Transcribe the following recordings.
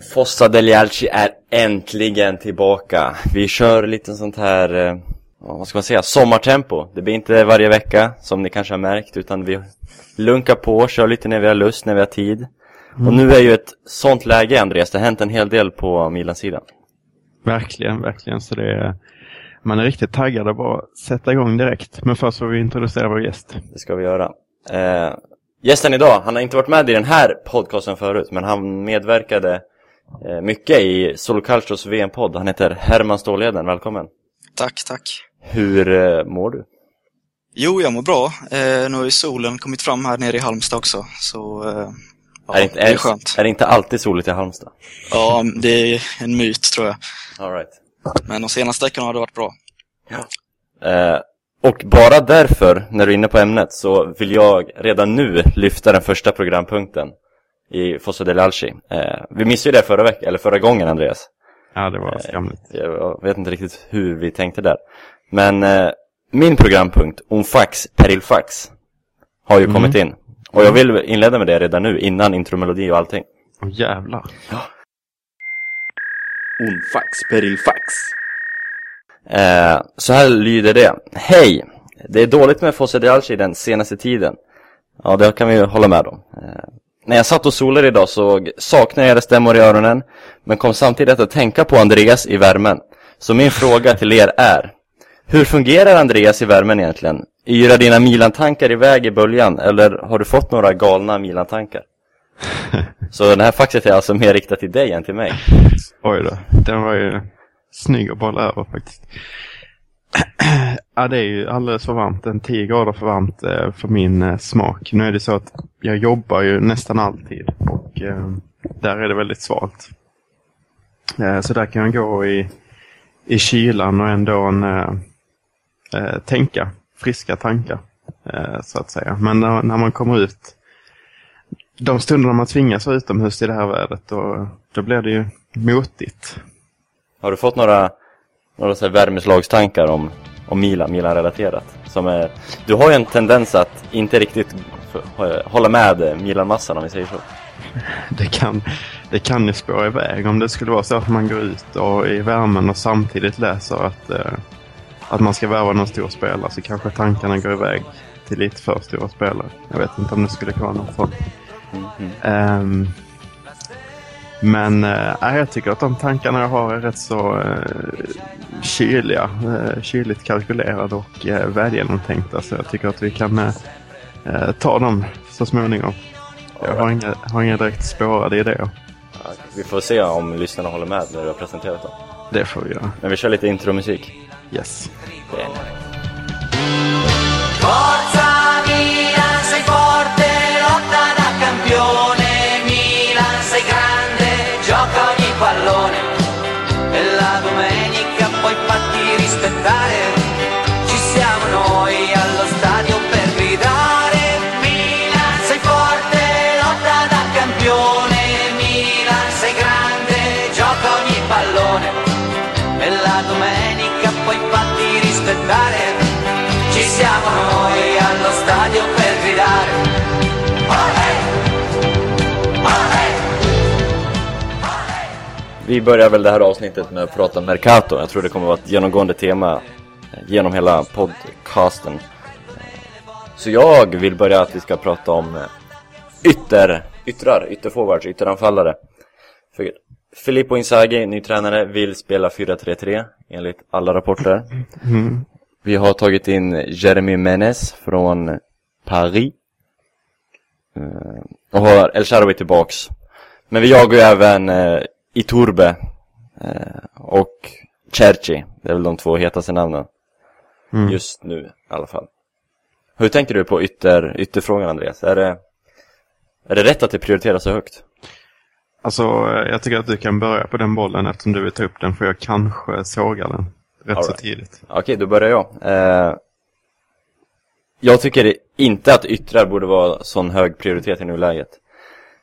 Fossa Delialci är äntligen tillbaka. Vi kör lite sånt här, eh, vad ska man säga, sommartempo. Det blir inte varje vecka, som ni kanske har märkt, utan vi lunkar på, kör lite när vi har lust, när vi har tid. Mm. Och nu är ju ett sånt läge, Andreas. Det har hänt en hel del på Milan-sidan. Verkligen, verkligen. Så det är, man är riktigt taggad att bara sätta igång direkt. Men först får vi introducera vår gäst. Det ska vi göra. Eh, gästen idag, han har inte varit med i den här podcasten förut, men han medverkade mycket i Solo Cultures VM-podd. Han heter Herman Ståleden, välkommen. Tack, tack. Hur eh, mår du? Jo, jag mår bra. Eh, nu har ju solen kommit fram här nere i Halmstad också, så eh, ja, är, inte, det är skönt. Är det inte alltid soligt i Halmstad? Ja, det är en myt tror jag. All right. Men de senaste veckorna har det varit bra. Ja. Eh, och bara därför, när du är inne på ämnet, så vill jag redan nu lyfta den första programpunkten i Fosso del Alci. Eh, vi missade ju det förra veckan, eller förra gången Andreas. Ja, det var skamligt. Eh, jag vet inte riktigt hur vi tänkte där. Men eh, min programpunkt, Un fax per il fax, har ju mm. kommit in. Och jag vill inleda med det redan nu, innan intromelodi och allting. Åh oh, jävlar. Ja. Un fax per il fax. Eh, så här lyder det. Hej! Det är dåligt med Fosse Alci den senaste tiden. Ja, det kan vi hålla med om. När jag satt och solade idag så saknade jag era stämmor i öronen men kom samtidigt att tänka på Andreas i värmen. Så min fråga till er är Hur fungerar Andreas i värmen egentligen? Yra dina Milan-tankar iväg i böljan eller har du fått några galna Milan-tankar? så den här faxet är alltså mer riktat till dig än till mig. Oj då, den var ju snygg att bolla över faktiskt. Ja, det är ju alldeles för varmt. En 10 grader för varmt eh, för min eh, smak. Nu är det så att jag jobbar ju nästan alltid och eh, där är det väldigt svalt. Eh, så där kan jag gå i, i kylan och ändå en, tänka friska tankar. Så att säga. Men när, när, man kommer ut, de stunderna man tvingas vara utomhus i det här vädret, då, då blir det ju motigt. Har du fått några några så här värmeslagstankar om, om Milan, Milan-relaterat. Som är, du har ju en tendens att inte riktigt hålla med Milan-massan om vi säger så. Det kan, det kan ju spåra iväg om det skulle vara så att man går ut och i värmen och samtidigt läser att, eh, att man ska värva någon stor spelare så kanske tankarna går iväg till lite för stora spelare. Jag vet inte om det skulle kunna vara något sånt. Mm -hmm. um, men äh, jag tycker att de tankarna jag har är rätt så äh, kyliga. Äh, kyligt kalkylerade och äh, välgenomtänkta. Så jag tycker att vi kan äh, ta dem så småningom. Jag har inga, har inga direkt spårade idéer. Vi får se om lyssnarna håller med när du har presenterat dem. Det får vi göra. Men vi kör lite intromusik. Yes. Vi börjar väl det här avsnittet med att prata Mercato. Jag tror det kommer att vara ett genomgående tema eh, genom hela podcasten. Så jag vill börja att vi ska prata om eh, ytter, yttrar, ytterforwards, ytteranfallare. För Filippo Inzaghi, ny tränare, vill spela 4-3-3 enligt alla rapporter. Mm. Vi har tagit in Jeremy Menes från Paris. Eh, och har El Shaarawy tillbaks. Men vi jagar ju även Iturbe eh, och Cerci. Det är väl de två hetaste namnen. Mm. Just nu i alla fall. Hur tänker du på ytter, ytterfrågan Andreas? Är det, är det rätt att det prioriteras så högt? Alltså, jag tycker att du kan börja på den bollen eftersom du vill ta upp den för jag kanske sågar den rätt right. så tidigt. Okej, okay, då börjar jag. Eh, jag tycker inte att yttrar borde vara sån hög prioritet i nuläget.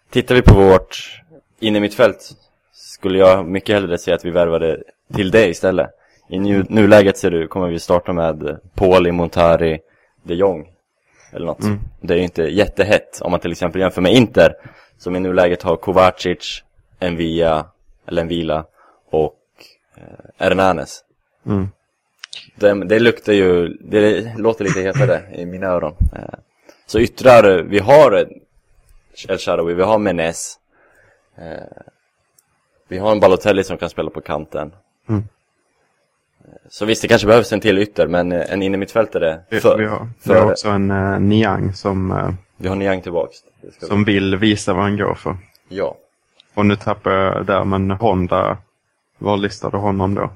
Tittar vi på vårt inne mitt fält skulle jag mycket hellre säga att vi värvade till det istället. I nu, nuläget ser du, kommer vi starta med Pauli, Montari, de Jong eller något. Mm. Det är ju inte jättehett om man till exempel jämför med Inter som i nuläget har Kovacic, en via, eller en vila och eh, Hernanes. Mm. Det, det luktar ju, det låter lite hetare i mina öron. Eh, Så yttrar, vi har El Shaarawy, vi har Menes. Eh, Vi har en Balotelli som kan spela på kanten. Mm. Eh, Så visst, det kanske behövs en till ytter, men eh, en innermittfältare för, vi, har, vi har också en uh, Niang som, eh, vi har Niang tillbaks. Ska vi- som vill visa vad han går för. Ja. Och nu tappar jag där, men Honda, var listade honom då?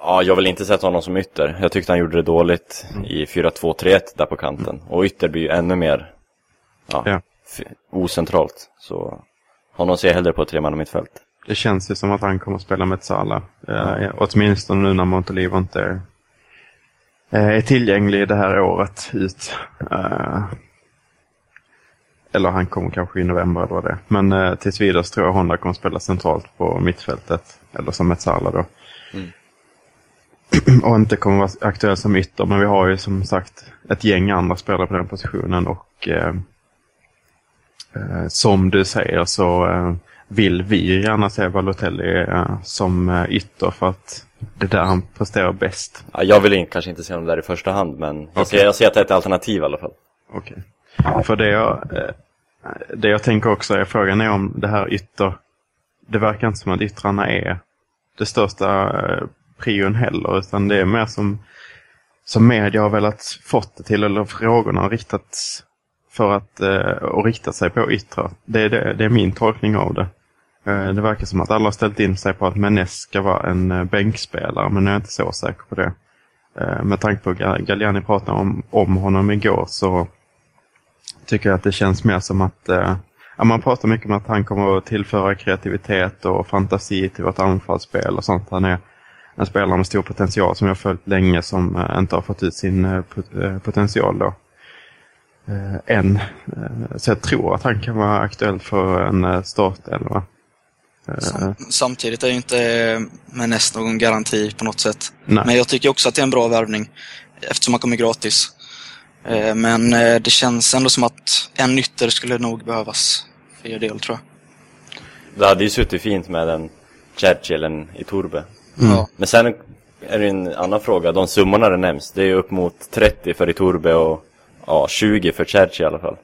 Ja, jag vill inte sätta honom som ytter. Jag tyckte han gjorde det dåligt i 4-2-3-1 där på kanten. Och ytter blir ju ännu mer ja, Ja. ocentralt. Så honom ser jag hellre på ett mittfält. Det känns ju som att han kommer att spela med Sala. Eh, åtminstone nu när Montolivo inte är, eh, är tillgänglig det här året ut. Eh, eller han kommer kanske i november eller vad det är. Men eh, tills vidare tror jag Honda kommer att spela centralt på mittfältet. Eller som ett Sala då. Mm. och inte kommer vara aktuell som ytter. Men vi har ju som sagt ett gäng andra spelare på den positionen. Och eh, eh, som du säger så eh, vill vi gärna se Balotelli eh, som eh, ytter för att det är där han presterar bäst. Ja, jag vill in, kanske inte se honom där i första hand, men jag, Okej. ser, jag ser att det är ett alternativ i alla fall. Okej. För det jag, eh, det jag tänker också är frågan är om det här ytter... Det verkar inte som att yttrarna är det största prion heller, utan det är mer som, som media har velat fått det till, eller frågorna har riktats för att eh, och rikta sig på yttre. Det är, det, det är min tolkning av det. Eh, Det verkar som att alla har ställt in sig på att Menes ska vara en eh, bänkspelare, men jag är inte så säker på det. Eh, Med tanke på att Galliani pratade om, om honom igår så tycker jag att det känns mer som att eh, ja, man pratar mycket om att han kommer att tillföra kreativitet och fantasi till vårt anfallsspel och sånt. Han är en spelare med stor potential som jag har följt länge som eh, inte har fått ut sin eh, eh, potential då. Eh, än. Eh, så jag tror att han kan vara aktuell för en eh, startelva. Eh, Sam, samtidigt är ju inte Menes någon garanti på något sätt. nej. Men jag tycker också att det är en bra värvning eftersom han kommer gratis. Men det känns ändå som att en ytter skulle nog behövas för er del tror jag. Det hade ju suttit fint med en Churchill, en Iturbe. Ja. Men sen är det en annan fråga, de summorna det nämns, det är ju upp mot 30 för Iturbe och ja, 20 för Churchill i alla fall.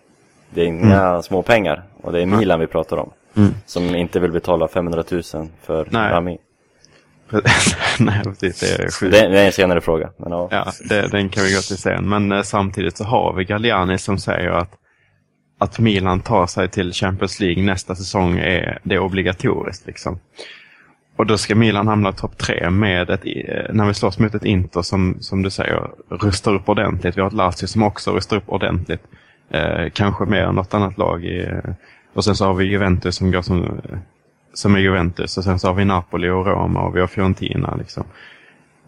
Det är inga små pengar och det är Milan vi pratar om. Mm. Som inte vill betala 500 000 för Nej. Rami. nej, precis. Det är sjukt. Det, det är en senare fråga. Men ja. Ja, det, den kan vi gå till sen. Men eh, samtidigt så har vi Galliani som säger att, att Milan tar sig till Champions League nästa säsong är det är obligatoriskt. Liksom. Och då ska Milan hamna topp tre med ett, eh, när vi slåss mot ett Inter som, som du säger rustar upp ordentligt. Vi har ett Lazio som också rustar upp ordentligt. Eh, kanske mer än något annat lag. I, eh, och sen så har vi Juventus som går som, eh, som är Juventus. Och sen så har vi Napoli och Roma och vi har Fiorentina. Liksom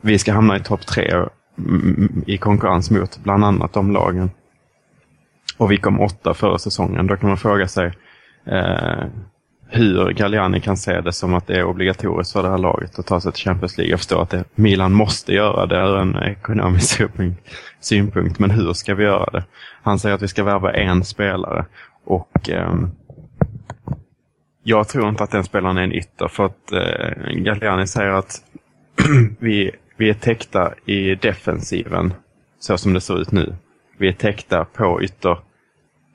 vi ska hamna i topp tre mm, i konkurrens mot bland annat de lagen. Och vi kom åtta förra säsongen. Då kan man fråga sig eh, hur Galliani kan se det som att det är obligatoriskt för det här laget att ta sig till Champions League. Jag förstår att det, Milan måste göra det ur en ekonomisk synpunkt- men hur ska vi göra det? Han säger att vi ska värva en spelare och eh, jag tror inte att den spelaren är en ytter för att eh, Galliani säger att vi, vi är täckta i defensiven så som det ser ut nu. Vi är täckta på ytter.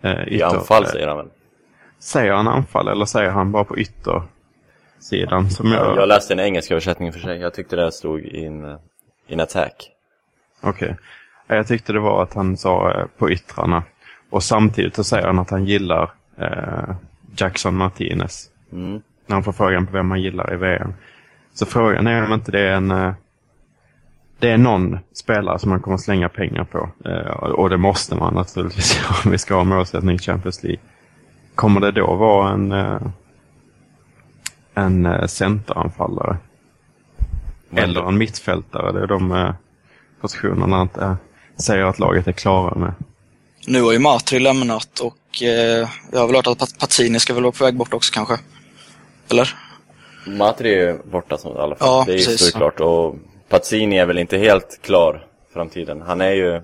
Eh, I anfall säger han väl. Säger han anfall eller säger han bara på yttersidan? Som jag... Jag läste en engelsk översättning för sig. Jag tyckte det stod in, eh, in attack. Okej. Ja, Jag tyckte det var att han sa eh, på yttrarna. Och samtidigt så säger han att han gillar eh, Jackson Martinez. Mm. När han får frågan på vem han gillar i VM. Så frågan är om inte det är en... Eh, det är någon spelare som man kommer slänga pengar på. Eh, och det måste man naturligtvis om vi ska ha målsättning i Champions League. Kommer det då vara en, eh, en eh, centeranfallare? Eller en mittfältare? Det är de eh, positionerna inte säger att laget är klara med. Nu har ju Matri lämnat och eh, jag har väl hört att Pazzini ska väl vara på väg bort också kanske. Eller? Matri är ju borta som, i alla fall. Ja, det är ju precis. såklart. Och Pazzini är väl inte helt klar framtiden. Han är ju...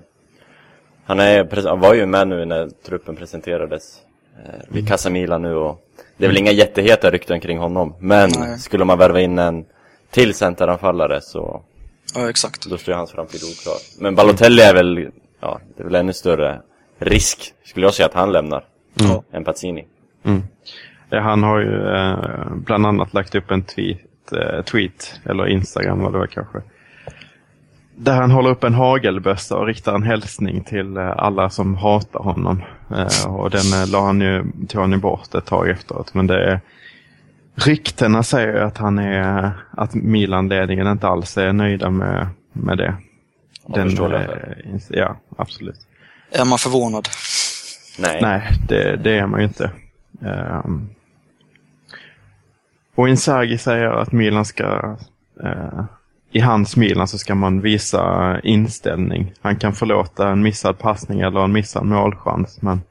Han, är, han var ju med nu när truppen presenterades eh, vid Casa Milan nu och det är väl inga jätteheta rykten kring honom. Men Nej. skulle man värva in en till centeranfallare så Ja, exakt. då står hans framtid oklar. Men Balotelli är väl, ja, det är väl ännu större risk, skulle jag säga, att han lämnar. Ja. Än Pazzini. Eh, Han har ju eh, bland annat lagt upp en tweet, eh, tweet, eller Instagram vad det var kanske. Där han håller upp en hagelbössa och riktar en hälsning till eh, alla som hatar honom. Eh, och den eh, la han ju, tog han ju bort ett tag efteråt. Men det är, ryktena säger att han är, att Milan-ledningen inte alls är nöjda med, med det. Förstår jag. ins- ja, absolut. Är man förvånad? Nej. Nej, det, det är man ju inte. Um, och Inzaghi säger att Milan ska... eh, I hans Milan så ska man visa inställning. Han kan förlåta en missad passning eller en missad målchans. Men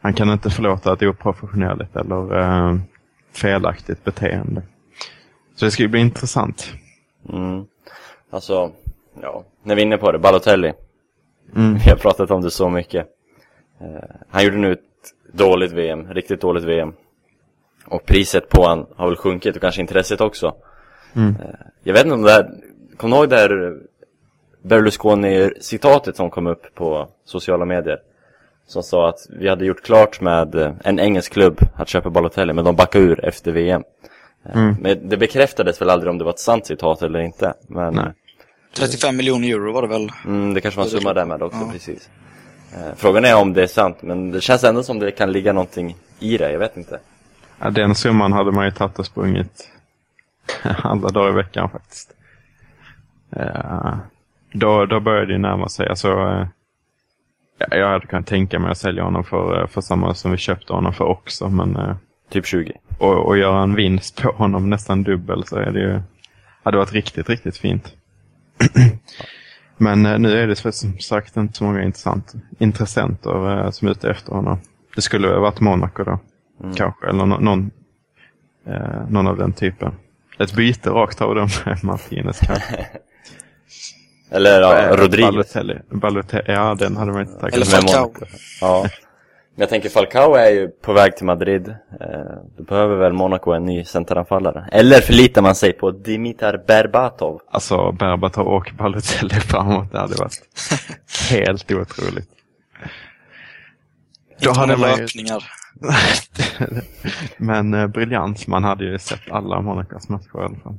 han kan inte förlåta ett oprofessionellt eller eh, felaktigt beteende. Så det ska ju bli intressant. Mm. Alltså, ja, när vi är inne på det, Balotelli. Mm. Vi har pratat om det så mycket. Eh, han gjorde nu ett dåligt VM, riktigt dåligt VM. Och priset på han har väl sjunkit och kanske intresset också. Mm. Eh, jag vet inte om det här, kommer du ihåg det här Berlusconi-citatet som kom upp på sociala medier? Som sa att vi hade gjort klart med eh, en engelsk klubb att köpa Balotelli, men de backade ur efter VM. Eh, Mm. Men det bekräftades väl aldrig om det var ett sant citat eller inte. Men Nej. 35 miljoner euro var det väl? Mm, det kanske var en summa där med också, Ja. precis. Eh, frågan är om det är sant, men det känns ändå som det kan ligga någonting i det, jag vet inte. Ja, den summan hade man ju tagit och sprungit alla dagar i veckan faktiskt. Eh, då, då började det närma sig. Alltså, eh, ja, jag hade kunnat tänka mig att sälja honom för, eh, för samma som vi köpte honom för också. Men Typ 20. och, och göra en vinst på honom nästan dubbel så är det ju, hade varit riktigt, riktigt fint. Men nu är det som sagt inte så många intressant, intressenter som är ute efter honom. Det skulle ha varit Monaco då, kanske, eller nå- någon, någon av den typen. Ett byte rakt av dem med Martinez kanske. Eller ja, Rodriguez. Balotelli. Balotelli. Ja, den hade man inte tagit. Eller Falcao. Monaco. Ja. Men jag tänker Falcao är ju på väg till Madrid. Eh, då behöver väl Monaco en ny centeranfallare. Eller förlitar man sig på Dimitar Berbatov? Alltså Berbatov och Balotelli framåt, det hade varit helt otroligt. Då Inte hade man ju- löpningar. Men eh, briljant, man hade ju sett alla Monacos matcher i alla fall.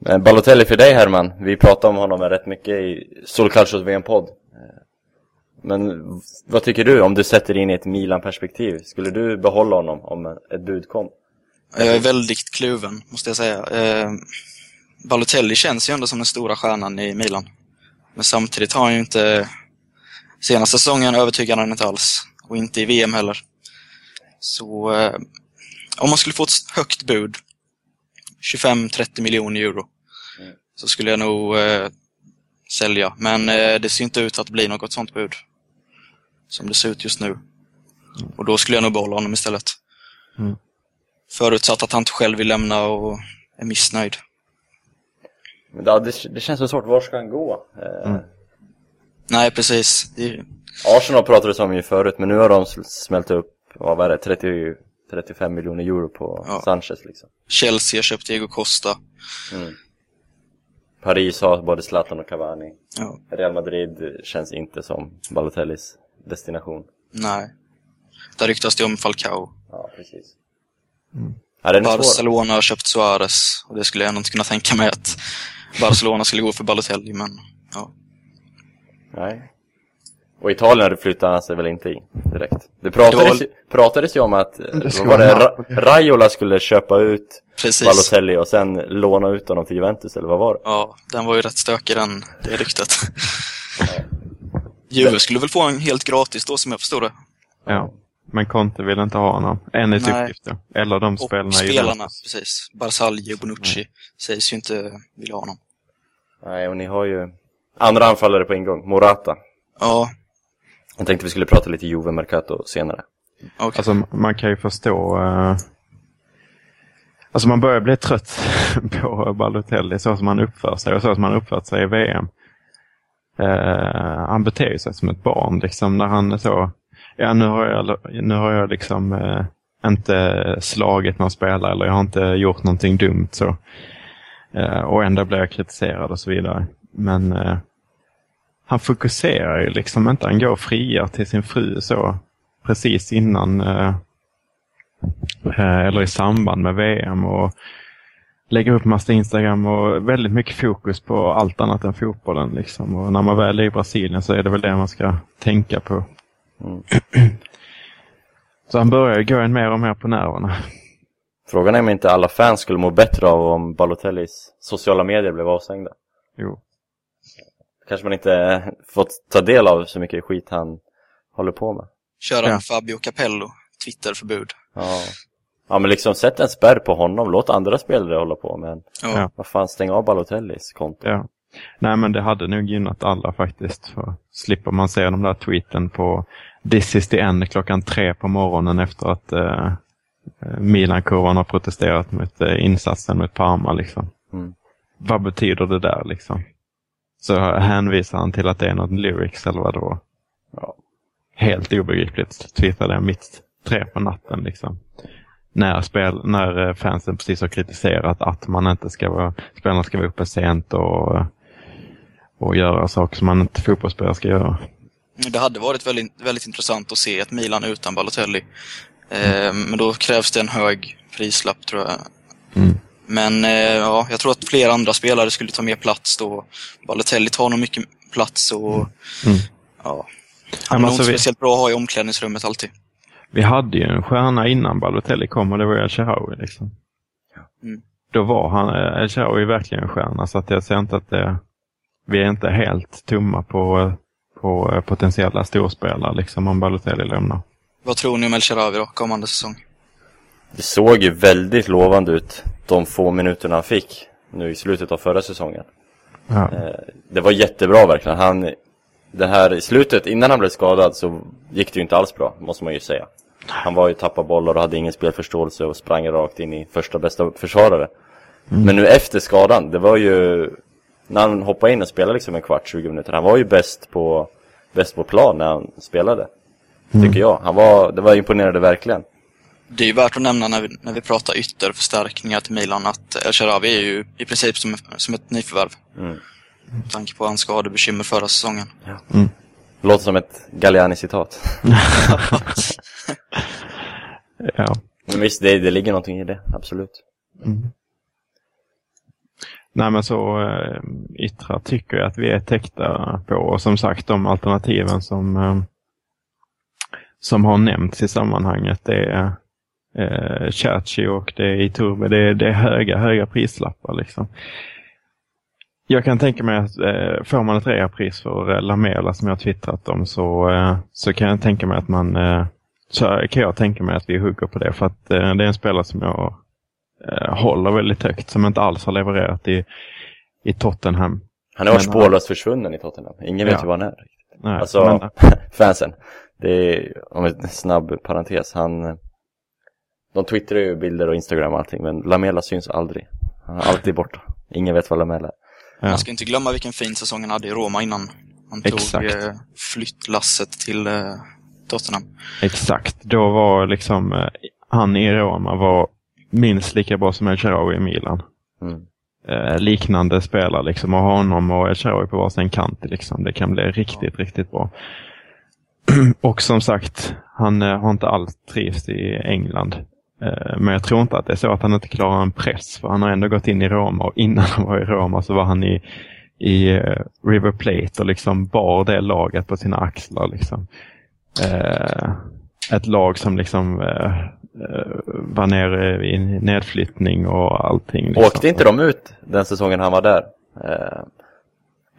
Men Balotelli för dig Herman, vi pratade om honom rätt mycket i Solcalcios VM-podd. Men vad tycker du om du sätter in i ett Milan-perspektiv? Skulle du behålla honom om ett bud kom? Jag är väldigt kluven, måste jag säga. Eh, Balotelli känns ju ändå som den stora stjärnan i Milan. Men samtidigt har han ju inte... Senaste säsongen övertygade han inte alls. Och inte i VM heller. Så eh, om man skulle få ett högt bud, 25-30 miljoner euro, så skulle jag nog eh, sälja. Men eh, det ser inte ut att bli något sånt bud. Som det ser ut just nu. Och då skulle jag nog behålla honom istället. Förutsatt att han inte själv vill lämna och är missnöjd. Men det, det känns så svårt, var ska han gå? Eh, Nej, precis. Det, Arsenal pratade det om ju förut, men nu har de smält upp, vad var det, 30, 35 miljoner euro på Ja. Sanchez liksom. Chelsea har köpt Diego Costa. Paris har både Zlatan och Cavani. Ja, Real Madrid känns inte som Balotellis destination. nej. Där ryktas det om Falcao. Ja, precis. Ja, är svår. Barcelona har köpt Suarez och det skulle jag ändå inte kunna tänka mig att Barcelona skulle gå för Balotelli, men ja. Nej. Och Italien flyttar han sig väl inte i direkt. Det pratades, Då- ju, pratades ju om att, eh, var det, Ra Raiola skulle köpa ut Precis. Balotelli och sen låna ut honom till Juventus, eller vad var det? Ja, den var ju rätt stökig den, det ryktet. Juve skulle väl få en helt gratis då, som jag förstod det. Ja. Men Conte vill inte ha honom, enligt uppgifter. Eller de Och spelarna i spelarna, precis. Barzagli och Bonucci sägs ju inte vilja ha honom. Nej, och ni har ju andra anfallare på ingång, Morata. Ja, Jag tänkte vi skulle prata lite Juve Mercato senare. okej. Alltså man kan ju förstå... eh, Alltså man börjar bli trött på Balotelli så som han uppför sig och så som han uppfört sig i VM. Eh, han beter sig som ett barn liksom när han så... Ja, nu har jag, nu har jag liksom eh, inte slagit någon spelare eller jag har inte gjort någonting dumt så. Eh, och ändå blir jag kritiserad och så vidare. Men han fokuserar ju liksom inte. Han går och friar till sin fru så precis innan eh, eh, eller i samband med VM och lägger upp massa Instagram och väldigt mycket fokus på allt annat än fotbollen. Liksom. Och när man väl är i Brasilien så är det väl det man ska tänka på. Mm. så han börjar gå en mer och mer på nerverna. Frågan är om inte alla fans skulle må bättre av om Balotellis sociala medier blev avstängda. Jo. Kanske man inte fått ta del av så mycket skit han håller på med. Köra Ja. Fabio Capello, Twitterförbud. Ja. ja, men liksom sätt en spärr på honom. Låt andra spelare hålla på. Men Ja. Ja. vad fan, stäng av Balotellis konto. Ja. Nej men det hade nog gynnat alla faktiskt. För slipper man se de där tweeten på This is the end klockan tre på morgonen efter att eh, Milan-kurvan har protesterat mot eh, insatsen mot Parma. Liksom. Mm. Vad betyder det där liksom? Så hänvisar han till att det är något lyrics eller vad det var. Ja. Helt obegripligt twittrade jag mitt tre på natten. Liksom. När, spel, när eh, fansen precis har kritiserat att man inte ska vara, spelarna ska vara uppe sent och, och göra saker som man inte fotbollsspelare ska göra. Det hade varit väldigt, väldigt intressant att se ett Milan utan Balotelli. Eh, men då krävs det en hög prislapp tror jag. Mm. Men eh, ja, jag tror att flera andra spelare skulle ta mer plats då. Balotelli tar nog mycket plats och Mm. ja, Ja, han men är nog alltså inte vi- speciellt bra att ha i omklädningsrummet alltid. Vi hade ju en stjärna innan Balotelli kom och det var El Shaarawy. Liksom. Mm. Då var han, eh, El Shaarawy verkligen en stjärna så att jag ser inte att det, vi är inte helt tumma på, på eh, potentiella storspelare liksom om Balotelli lämnar. Vad tror ni om El Shaarawy då, kommande säsong? Det såg ju väldigt lovande ut de få minuterna han fick nu i slutet av förra säsongen. Ja. Eh, Det var jättebra verkligen. Han, det här i slutet, innan han blev skadad så gick det ju inte alls bra, måste man ju säga. Han var ju tappad bollar och hade ingen spelförståelse och sprang rakt in i första bästa försvarare. Men nu efter skadan, det var ju när han hoppade in och spelade liksom en kvart, 20 minuter. Han var ju bäst på, bäst på plan när han spelade. Tycker jag. Han var, det var imponerande verkligen. Det är ju värt att nämna när vi, när vi pratar ytterförstärkningar till Milan att El Shaarawy är ju i princip som, som ett nyförvärv. Mm. Med tanke på hans skadebekymmer förra säsongen. Låter som ett Galliani-citat. ja. Men visst, det, det ligger någonting i det, absolut. Nej men så äh, yttrar tycker jag att vi är täckta på och som sagt de alternativen som, eh, som har nämnts i sammanhanget det är eh, Chachi och det är Iturbe. Det det är höga, höga prislappar liksom. Jag kan tänka mig att eh, får man ett reapris för eh, Lamela som jag har twittrat om så, eh, så kan jag tänka mig att man eh, så kan jag tänka mig att vi hugger på det för att eh, det är en spelare som jag eh, håller väldigt högt som inte alls har levererat i, i Tottenham. Han har varit Men, spårlöst försvunnen i Tottenham. Ingen vet Ja. ju var han är. Nej, Alltså, men, fansen. Det är, om en snabb parentes, han... De twittrar ju bilder och Instagram och allting, men Lamela syns aldrig. Han är alltid borta. Ingen vet vad Lamela är. Ja. Man ska inte glömma vilken fin säsong han hade i Roma innan han tog Exakt. eh, flyttlasset till eh, Tottenham. exakt, då var liksom eh, han i Roma var minst lika bra som El Shaarawy i Milan. Mm. Eh, liknande spelare liksom och honom och El Shaarawy på varsin kant liksom. Det kan bli riktigt, riktigt bra. och som sagt, han eh, har inte alls trivts i England. Eh, men jag tror inte att det är så att han inte klarar en press. För han har ändå gått in i Roma och innan han var i Roma så var han i, i eh, River Plate och liksom bar det laget på sina axlar. Liksom. Eh, ett lag som liksom var nere i nedflyttning och allting. Liksom. Åkte inte de ut den säsongen han var där?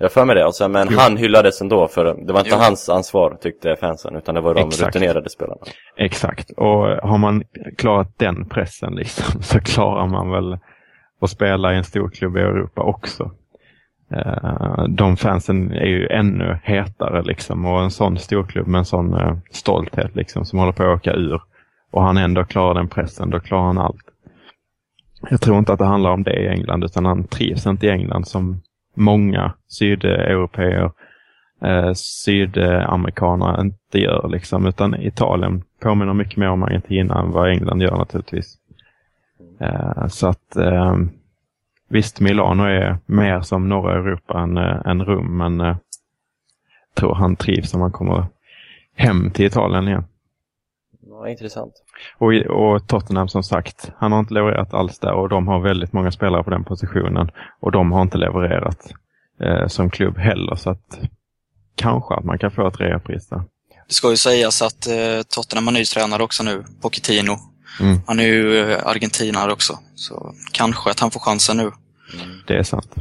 Jag för mig det, alltså, men Jo. han hyllades ändå för det var inte Jo. hans ansvar tyckte fansen, utan det var de Exakt. rutinerade spelarna. Exakt, och har man klarat den pressen liksom, så klarar man väl att spela i en stor klubb i Europa också. Eh, De fansen är ju ännu hetare liksom och en sån storklubb med en sån eh, stolthet liksom som håller på att åka ur och han ändå klarar den pressen, då klarar han allt. Jag tror inte att det handlar om det i England utan han trivs inte i England som många sydeuropeer eh, sydamerikaner inte gör. Liksom, utan Italien påminner mycket mer om Argentina än vad England gör naturligtvis. Eh, så att eh, visst, Milano är mer som norra Europa än, eh, än Rom, men eh, tror han trivs om han kommer hem till Italien igen. Ja, intressant. Och, och Tottenham som sagt, han har inte levererat alls där och de har väldigt många spelare på den positionen. Och de har inte levererat eh, som klubb heller så att kanske att man kan få ett reapris där. Det ska ju sägas att eh, Tottenham har ny tränare också nu, Pochettino. Mm. Han är ju eh, argentinare också, så kanske att han får chansen nu. Det är sant.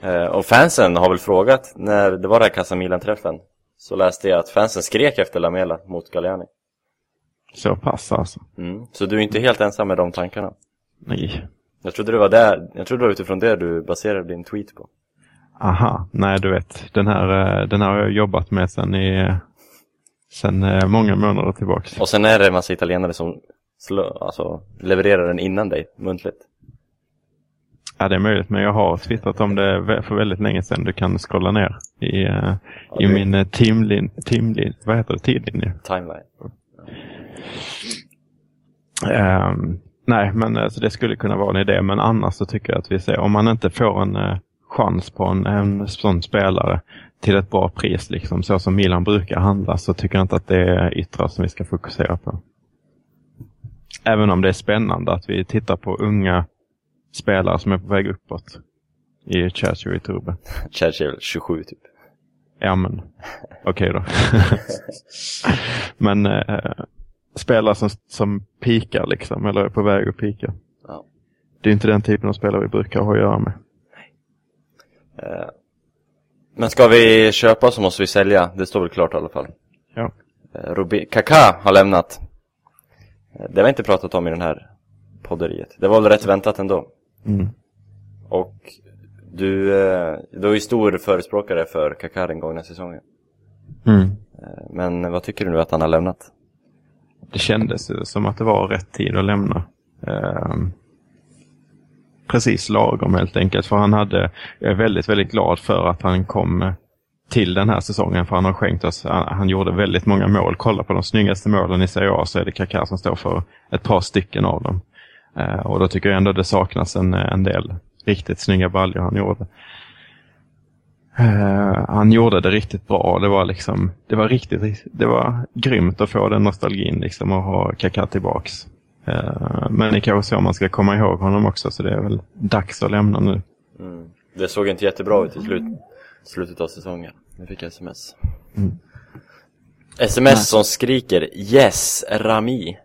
Eh, och fansen har väl frågat, när det var den här Casa Milan-träffen, så läste jag att fansen skrek efter Lamela mot Galliani. Så pass alltså. Mm. Så du är inte helt ensam med de tankarna. Nej. Jag trodde det var där, jag trodde det var utifrån det du baserade din tweet på. Aha, nej du vet. Den här, eh, den här har jag jobbat med sedan i sen eh, många månader tillbaks. Och sen är det en massa italienare som slö, alltså, levererar den innan dig, muntligt. Ja, det är möjligt, men jag har twittrat om det för väldigt länge sedan. Du kan scrolla ner i, eh, i det- min teamlin, teamlin, vad heter det, tidlinje. Timeline. Ehm, nej, men alltså, det skulle kunna vara en idé. Men annars så tycker jag att vi ser, om man inte får en eh, chans på en, en sån spelare till ett bra pris, liksom, så som Milan brukar handla, så tycker jag inte att det är yttrar som vi ska fokusera på. Även om det är spännande att vi tittar på unga spelare som är på väg uppåt i Churchill i Turbe. Churchill 27 typ. Ja, men okej då. men eh, spelare som, som pikar liksom, eller är på väg att pika. Ja. Det är inte den typen av spelare vi brukar ha att göra med. Eh, Men ska vi köpa så måste vi sälja, det står väl klart i alla fall. Ja. Eh, Rubi- Kaká har lämnat. Eh, Det har vi inte pratat om i den här podderiet. Det var väl rätt väntat ändå. Mm. Och du, eh, du är ju stor förespråkare för Kaká den gångna säsongen. Mm. Men vad tycker du nu att han har lämnat? Det kändes som att det var rätt tid att lämna. Ehm, precis lagom helt enkelt. För han hade, jag är väldigt, väldigt glad för att han kom till den här säsongen. För han har skänkt oss, han, han gjorde väldigt många mål. Kolla på de snyggaste målen i Serie A så är det Kaká som står för ett par stycken av dem. Eh, och då tycker jag ändå det saknas en, en del riktigt snygga baljor han gjorde. Eh, han gjorde det riktigt bra. Det var liksom, det var riktigt, det var grymt att få den nostalgin liksom och ha Kaká tillbaks. Eh, men det är kanske så man ska komma ihåg honom också, så det är väl dags att lämna nu. Mm. Det såg inte jättebra ut i slut, slutet av säsongen. Nu fick jag sms. Mm. Sms som skriker Yes, Rami.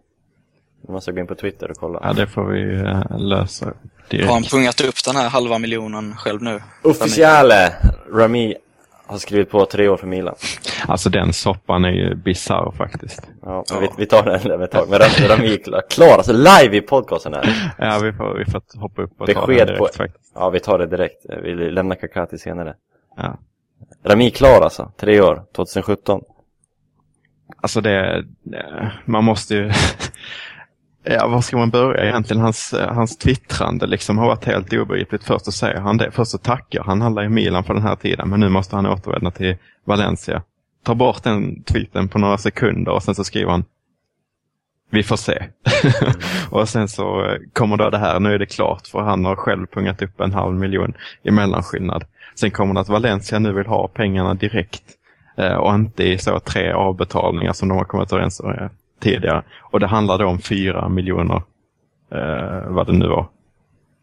Nu måste gå in på Twitter och kolla. Ja, det får vi eh, lösa Har han pungat upp den här halva miljonen själv nu? Officiale! Rami har skrivit på tre år för Milan. Alltså den soppan är ju bisarr faktiskt. Ja, men vi, vi tar den där med ett tag. Men Rami, klar, alltså live i podcasten här. Ja, vi får, vi får hoppa upp och ta den Besked direkt på... faktiskt. Ja, vi tar det direkt. Vi lämnar Kaká till senare. Ja. Rami klar alltså, tre år, 2017. Alltså det, det- man måste ju... Ja, var ska man börja egentligen? Hans, eh, hans twittrande liksom har varit helt obegripligt. Först så säger han det, först så tackar han alla i Milan för den här tiden, men nu måste han återvända till Valencia. Tar bort den tweeten på några sekunder och sen så skriver han vi får se. och sen så eh, kommer då det här, nu är det klart för han har själv pungat upp en halv miljon i mellanskillnad. Sen kommer det att Valencia nu vill ha pengarna direkt eh, och inte i så tre avbetalningar som de har kommit överens om tidigare. Och det handlar då om fyra miljoner, eh, vad det nu var.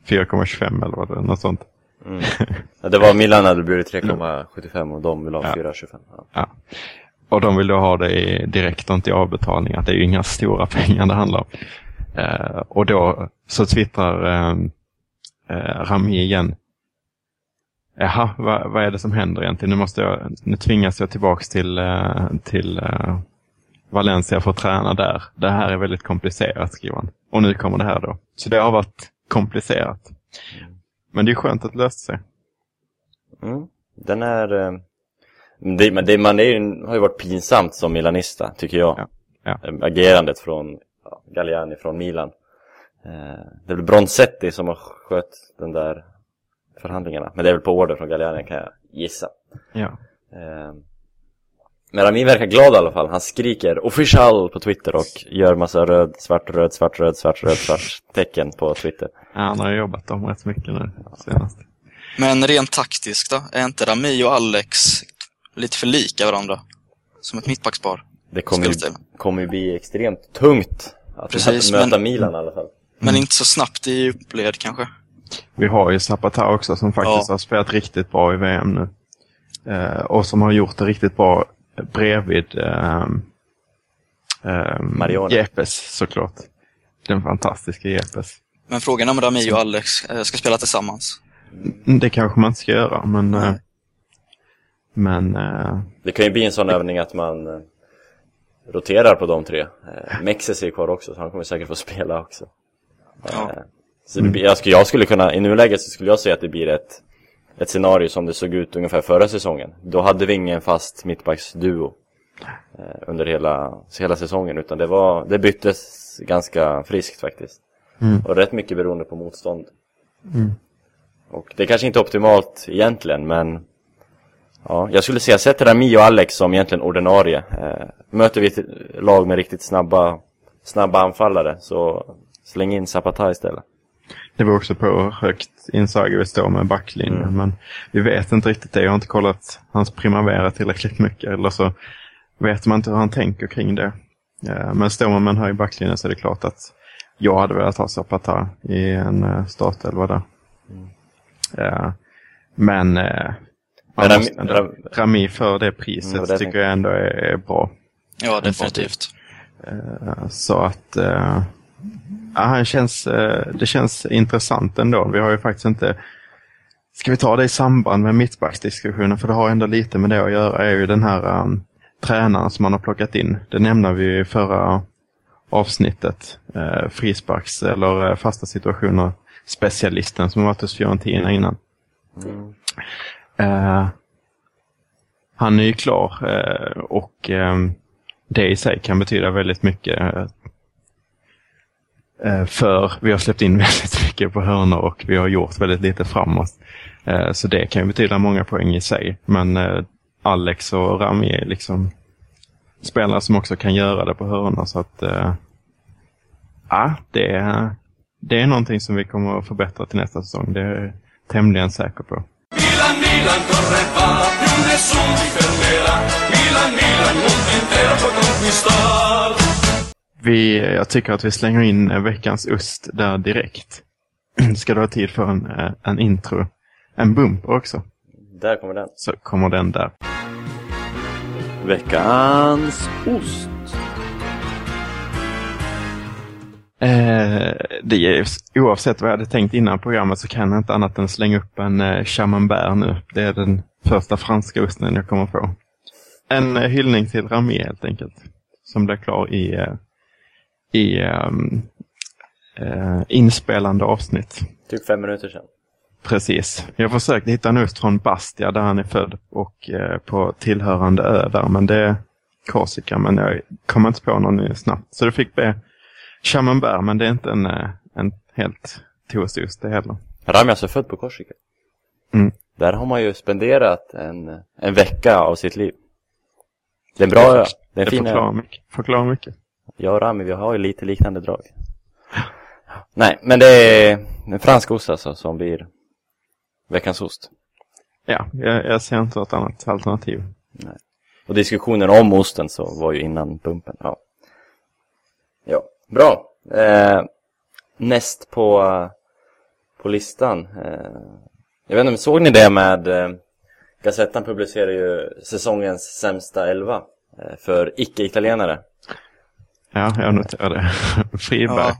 4,25 eller vad det något sånt. Mm. Ja, det var Milan hade bjudit 3,75 och de vill ha Ja. 4,25. Ja. Ja. Och de vill då ha det direkt och inte i avbetalningar. Det är ju inga stora pengar det handlar om. Eh, och då så twittrar eh, eh, Rami igen. Jaha, vad, vad är det som händer egentligen? Nu, måste jag, nu tvingas jag tillbaks till, eh, till eh, Valencia att träna där. Det här är väldigt komplicerat, skriver han. Och nu kommer det här då. Så det har varit komplicerat. Men det är skönt att det löste sig. Mm. Den är... eh, Det, men det, man är ju, har ju varit pinsamt som milanista, tycker jag. Ja. Ja. Eh, Agerandet från ja, Galliani från Milan. Eh, Det är väl Bronzetti som har skött den där förhandlingarna. Men det är väl på order från Galliani kan jag gissa. Ja. Men Rami verkar glad i alla fall. Han skriker official på Twitter och gör massa röd, svart, röd, svart, röd, svart, röd, svart tecken på Twitter. Ja, han har jobbat dem rätt mycket nu senast. Men rent taktiskt då? Är inte Rami och Alex lite för lika varandra? Som ett mittbackspar? Det kommer ju, kommer ju bli extremt tungt att Precis, möta men- Milan i alla fall. Men inte så snabbt i uppled kanske? Vi har ju Zapata också som faktiskt Ja. har spelat riktigt bra i VM nu. Eh, och som har gjort det riktigt bra bredvid eh, eh, Marione. Jepes såklart. Den fantastiska Jepes. Men frågan är om Rami och Alex eh, ska spela tillsammans. Mm, Det kanske man inte ska göra, men... Nej. men eh, Det kan ju bli en sån övning att man roterar på de tre. Mexes är kvar också, så han kommer säkert få spela också. Ja. Så det blir, jag, skulle, jag skulle kunna, i nuläget så skulle jag säga att det blir ett, ett scenario som det såg ut ungefär förra säsongen. Då hade vi ingen fast mittbacksduo eh, under hela, hela säsongen, utan det, var, det byttes ganska friskt faktiskt. Mm. Och rätt mycket beroende på motstånd. Mm. Och det kanske inte är optimalt egentligen, men Ja, jag skulle säga sätt Rami och Alex som egentligen ordinarie. Eh, möter vi ett lag med riktigt snabba, snabba anfallare så släng in Zapata istället. Det var också på högt insaga vi står med backlinjen. Mm. Men vi vet inte riktigt det. Jag har inte kollat hans primavera tillräckligt mycket. Eller så vet man inte hur han tänker kring det. Eh, men står man med en hög backlinje så är det klart att jag hade velat ha Zapata i en uh, startelva där. Eh, men eh, man Men Rami- ändå- Ram- Rami för det Mm, priset vad det tycker jag ändå är, är bra. Ja, definitivt. Eh, Så att eh, ja, han känns, eh, det känns intressant ändå. Vi har ju faktiskt inte Ska vi ta det i samband med mittbacksdiskussionen? För det har ändå lite med det att göra. är ju den här um, tränaren som man har plockat in. Det nämnde vi i förra avsnittet. Uh, frisparks eller eh, fasta situationer specialisten som varit hos Fiorentina innan. Eh, han är ju klar och ehm, det i sig kan betyda väldigt mycket. Eh, för vi har släppt in väldigt mycket på hörnor och vi har gjort väldigt lite framåt. Eh, så det kan ju betyda många poäng i sig. Men eh, Alex och Rami är liksom spelare som också kan göra det på hörnor. Så att ja, det, är, det är någonting som vi kommer att förbättra till nästa säsong. Det är jag tämligen säker på. Milan, Milan corre va, più nessuno ti fermerà. Milan, Milan, mondo intero può conquistar. Vi, jag tycker att vi slänger in eh, veckans ost där direkt. Ska du ha tid för en, eh, en intro? En bumper också. Där kommer den. Så kommer den där. Veckans ost. Eh, det är, oavsett vad jag hade tänkt innan programmet så kan jag inte annat än slänga upp en eh, camembert nu. Det är den första franska osten jag kommer få. En eh, hyllning till Rami helt enkelt. Som blev klar i, eh, i ehm, eh, inspelande avsnitt. Typ fem minuter sedan. Precis. Jag försökte hitta en ost från Bastia där han är född och eh, på tillhörande ö där, men det är Korsika, men jag kom inte på någon snabbt. Så det fick bli camembert, men det är inte en, eh, en helt toastost det heller. Rami är alltså född på Korsika. Mm. Där har man ju spenderat en, en vecka av sitt liv. Det är en bra ö. Det är Det en fin förklarar mycket. Förklarar mycket. Jag och Rami, vi har ju lite liknande drag. Nej, men det är en fransk ost alltså som blir veckans ost. Ja, jag, jag ser inte något annat alternativ. Och diskussionen om osten så var ju innan pumpen. Ja, ja. bra. Eh, näst på, på listan. Eh, jag vet inte, såg ni det med eh, Gazettan publicerar ju säsongens sämsta elva eh, för icke-italienare. Ja, jag noterar det. Friberg. Ja,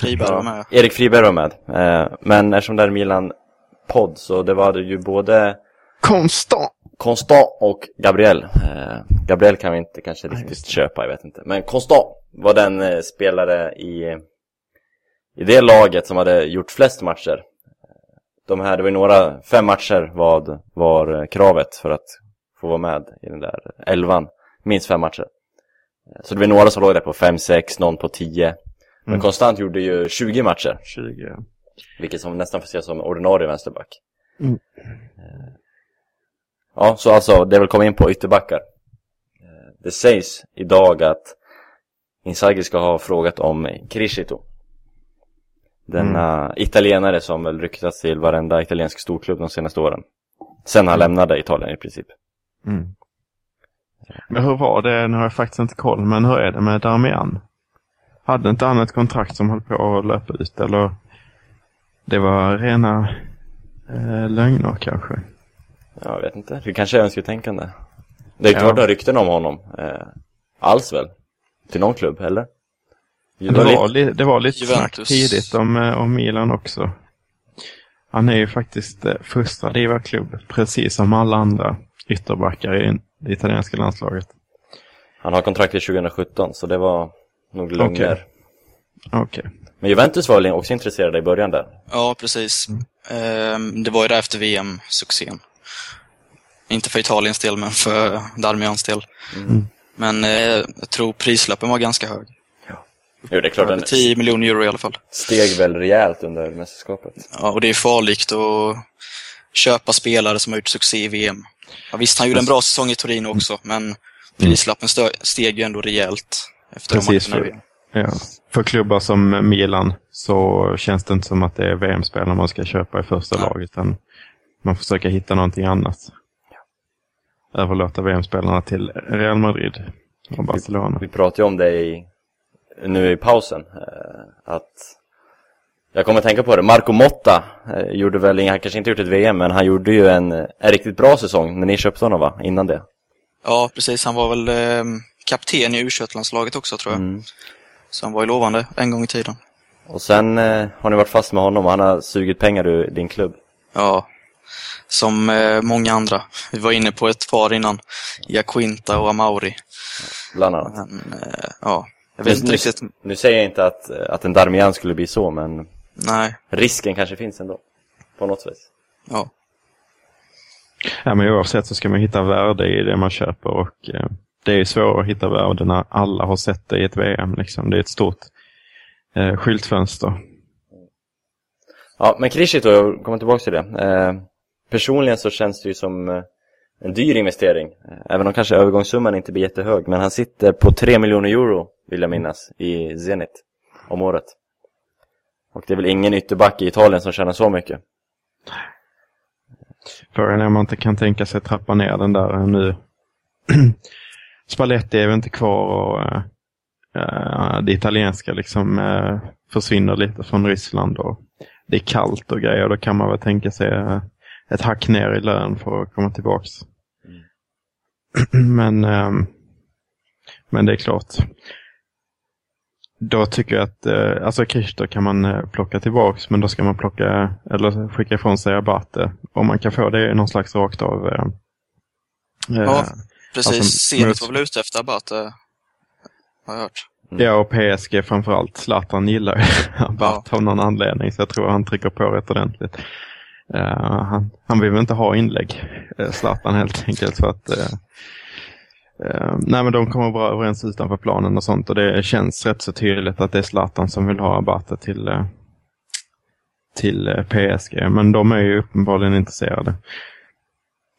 Friberg var med. Erik Friberg var med. Eh, men eftersom det är Milan-podd så det var det ju både Konstant! Constant och Gabriel. Eh, Gabriel kan vi inte kanske riktigt köpa, jag vet inte. Men Constant var den eh, spelare i, i det laget som hade gjort flest matcher. De här, det var ju några, fem matcher vad var eh, kravet för att få vara med i den där elvan. Minst fem matcher. Så det var några som låg där på 5-6, någon på 10. Men Mm. Konstant gjorde ju 20 matcher. 20. Vilket som nästan får ses som ordinarie vänsterback. Mm. Eh, Ja, så alltså, det vill komma in på ytterbackar. Eh, Det sägs idag att Inzaghi ska ha frågat om Criscito. Denna italienare som väl ryktats till varenda italiensk storklubb de senaste åren. Sen han lämnade Italien i princip. Mm. Men hur var det, nu har jag faktiskt inte koll, men hur är det med Darmian? Hade inte han ett kontrakt som höll på att löpa ut eller? Det var rena eh, lögner kanske. Jag vet inte, det kanske är önsketänkande. Det är Ja. klart några rykten om honom. Eh, alls väl? Till någon klubb, eller? Det var, li- det var lite Juventus. snack tidigt om, eh, om Milan också. Han är ju faktiskt eh, första diva-klubb, precis som alla andra ytterbackar i det italienska landslaget. Han har kontrakt till 2017, så det var nog lögner. Okej. Okej. Men Juventus var väl också intresserade i början där? Ja, precis. Ehm, det var ju där efter VM-succén. Inte för Italiens del, men för Darmians del. Men eh, jag tror prislappen var ganska hög. Jo, det är klart, den 10 miljoner euro i alla fall. steg väl rejält under mästerskapet. Ja, och det är farligt att köpa spelare som har gjort succé i VM. Ja, visst, han gjorde en bra säsong i Torino också, men prislappen stö- steg ju ändå rejält efter de Precis, matcherna i för, ja. för klubbar som Milan så känns det inte som att det är VM-spelare man ska köpa i första Nej. laget. Utan man försöker hitta någonting annat. Överlåta VM-spelarna till Real Madrid och Barcelona. Vi pratade ju om det i, nu i pausen, eh, att jag kommer att tänka på det, Marco Motta eh, gjorde väl, han kanske inte gjort ett VM, men han gjorde ju en, en riktigt bra säsong när ni köpte honom va? Innan det. Ja, precis. Han var väl eh, kapten i u landslaget också, tror jag. Mm. Så han var ju lovande en gång i tiden. Och sen eh, har ni varit fast med honom och han har sugit pengar ur din klubb. Ja, som eh, många andra. Vi var inne på ett par innan. Jaquinta och Amauri. Bland annat. Men, eh, ja, jag vet Nu, inte nu, riktigt. nu säger jag inte att, att en Darmian skulle bli så, men Nej, risken kanske finns ändå. På något vis. ja. Ja, men oavsett så ska man hitta värde i det man köper och eh, det är svårt att hitta värde när alla har sett det i ett VM. Liksom. Det är ett stort eh, skyltfönster. Ja, men Krishito, jag kommer tillbaka till det. Eh, personligen så känns det ju som eh, en dyr investering. Eh, även om kanske övergångssumman inte blir jättehög. Men han sitter på 3 miljoner euro, vill jag minnas, i Zenit om året. Och det är väl ingen ytterback i Italien som tjänar så mycket. Frågan är om man inte kan tänka sig trappa ner den där eh, nu. Spalletti är väl inte kvar och eh, det italienska liksom eh, försvinner lite från Ryssland och det är kallt och grejer. Då kan man väl tänka sig eh, ett hack ner i lön för att komma tillbaks. men, ehm, men det är klart. Då tycker jag att, eh, alltså Christer kan man eh, plocka tillbaks men då ska man plocka, eller skicka ifrån sig Abate. Om man kan få det i någon slags rakt av. Eh, Ja, eh, Precis. Alltså, Zenit var väl ute efter Abate, har jag hört. Ja, och PSG framförallt. Zlatan gillar ju Abate av någon anledning så jag tror han trycker på rätt ordentligt. Eh, han, han vill väl inte ha inlägg, uh, Zlatan helt enkelt. För att, eh, Uh, nej men de kommer bra överens utanför planen och sånt och det känns rätt så tydligt att det är Zlatan som vill ha Abate till, uh, till eh, uh, PSG. Men de är ju uppenbarligen intresserade.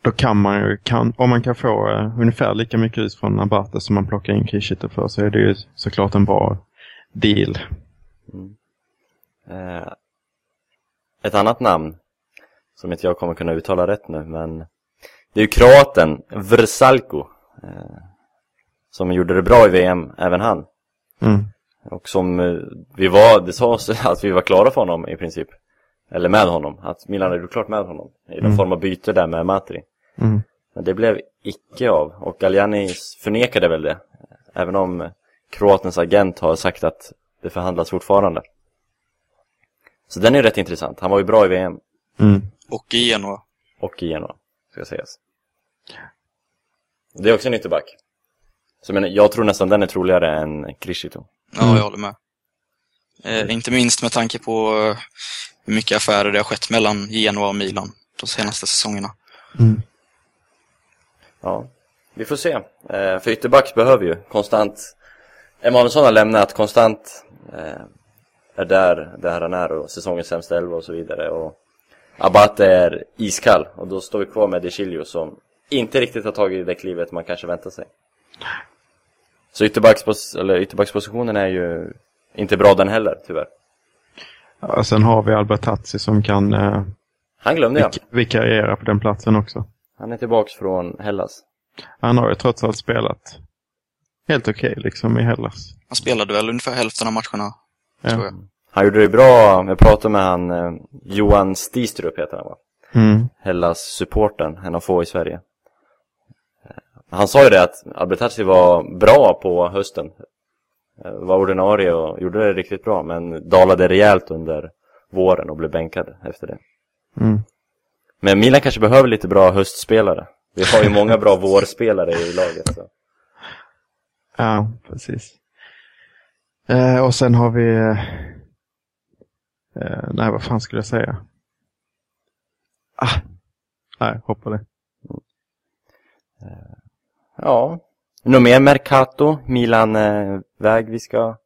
Då kan man ju, kan, om man kan få uh, ungefär lika mycket ut från Abate som man plockar in Kishito för så är det ju såklart en bra deal. Mm. Eh, ett annat namn, som inte jag kommer kunna uttala rätt nu, men det är ju kroaten Vrsalko. Eh, som gjorde det bra i VM, även han. Mm. Och som eh, vi var, det sades att vi var klara för honom i princip. Eller med honom, att Milan gjort klart med honom. I någon Mm. form av byte där med Matri. Mm. Men det blev icke av. Och Galliani förnekade väl det. Även om Kroatens agent har sagt att det förhandlas fortfarande. Så den är rätt intressant. Han var ju bra i VM Mm. Och i Genoa. och i Genoa, ska sägas. Det är också en ytterback. Så jag, menar, jag tror nästan den är troligare än Krishito. Ja, jag håller med. Eh, inte minst med tanke på eh, hur mycket affärer det har skett mellan Genoa och Milan de senaste säsongerna. Mm. Ja, vi får se. Eh, för ytterbacks behöver ju konstant... Emanuelsson har lämnat konstant eh, är där, där han är och säsongens sämsta elva och så vidare. Och Abate är iskall och då står vi kvar med De Chilio som inte riktigt har tagit det klivet man kanske väntar sig. Så ytterbackspos eller ytterbackspositionen är ju inte bra den heller, tyvärr. Ja, sen har vi Albert Tatsi som kan eh, Han glömde jag. vik- vikariera på den platsen också. Han är tillbaks från Hellas. Han har ju trots allt spelat helt okej liksom i Hellas. Han spelade väl ungefär hälften av matcherna, Ja. tror jag. Han gjorde det bra, jag pratade med han, eh, Johan Stistrup heter han va? Mm. Hellas-supporten, en av få i Sverige. Eh, Han sa ju det att Albertazzi var bra på hösten. Eh, Var ordinarie och gjorde det riktigt bra, men dalade rejält under våren och blev bänkad efter det. Mm. Men Milan kanske behöver lite bra höstspelare. Vi har ju många bra vårspelare i laget. Så. Ja, precis. Eh, och sen har vi... Eh, eh, nej, vad fan skulle jag säga? Ah, nej, hoppa det. Ja, något mer Mercato, Milan-väg vi ska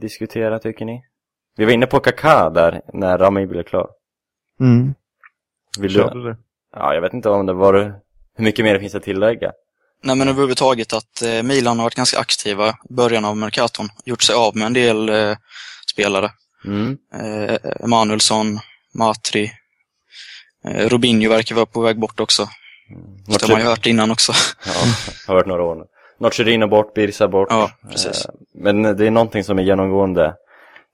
diskutera tycker ni? Vi var inne på Kaká där när Rami blev klar. Mm. Vill du? Körde det? Ja, jag vet inte om det var hur mycket mer det finns att tillägga. Nej, men överhuvudtaget att eh, Milan har varit ganska aktiva i början av Mercaton. Gjort sig av med en del eh, spelare. Mm. Eh, Emanuelsson, Matri, eh, Robinho verkar vara på väg bort också. Det har man ju hört innan också. Ja, har hört några år nu. Nocerino bort, Birsa bort. Ja, precis. Eh, Men det är någonting som är genomgående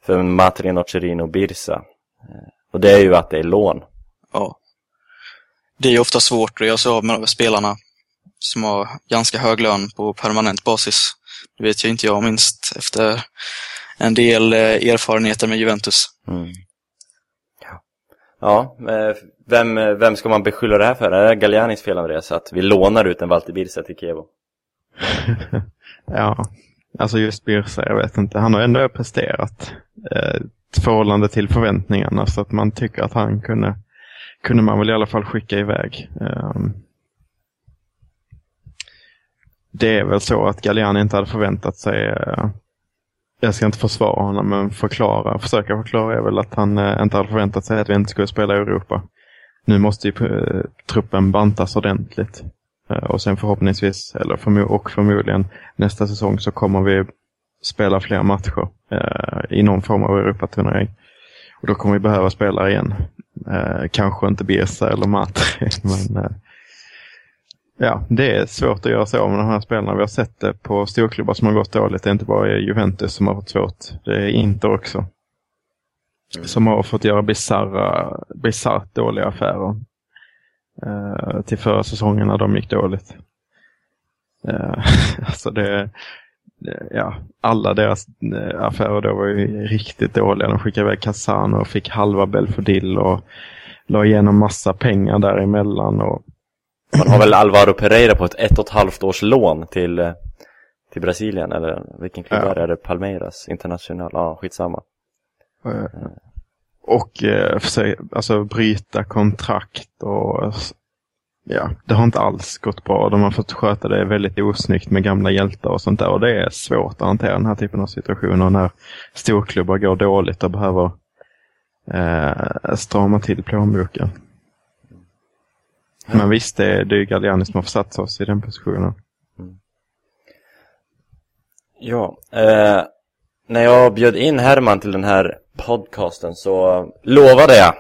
för Matri, Nocerino och Birsa. Eh, Och det är ju att det är lån. Ja. Det är ju ofta svårt att göra sig av med spelarna som har ganska hög lön på permanent basis. Det vet ju inte jag minst efter en del eh, erfarenheter med Juventus. Mm. Ja, ja vem, vem ska man beskylla det här för? Är det Gallianis fel Andreas? Att vi lånar ut en Valter Birsa till Kevo? Ja, alltså just Birsa, jag vet inte. Han har ändå presterat eh, i förhållande till förväntningarna så att man tycker att han kunde, kunde man väl i alla fall skicka iväg. Eh, det är väl så att Galliani inte hade förväntat sig, eh, jag ska inte försvara honom, men förklara, försöka förklara är väl att han eh, inte hade förväntat sig att vi inte skulle spela i Europa. Nu måste ju eh, truppen bantas ordentligt. Eh, Och sen förhoppningsvis, eller förmo och förmodligen nästa säsong så kommer vi spela fler matcher eh, i någon form av Europaturnering. Och då kommer vi behöva spela igen. Eh, kanske inte Birsa eller Matri, men eh, ja, det är svårt att göra sig av med de här spelarna. Vi har sett det på storklubbar som har gått dåligt. Det är inte bara Juventus som har fått svårt. Det är Inter också. Som har fått göra bisarrt dåliga affärer eh, till förra säsongen när de gick dåligt. Eh, alltså det, ja, alla deras eh, affärer då var ju riktigt dåliga. De skickade iväg Casano och fick halva Belfodil och la igenom massa pengar däremellan. Och, Man har väl Alvaro Pereira på ett ett och ett halvt års lån till, eh, till Brasilien, eller vilken klubb Ja. Är det? Palmeiras International? Ja, skitsamma. Eh, och eh, försöka, alltså bryta kontrakt och ja, det har inte alls gått bra. De har fått sköta det väldigt osnyggt med gamla hjältar och sånt där. Och det är svårt att hantera den här typen av situationer när storklubbar går dåligt och behöver eh, strama till plånboken. Men visst, det är, det är ju Galliani som har försatt oss i den positionen. Ja, eh, när jag bjöd in Herman till den här podcasten så lovade jag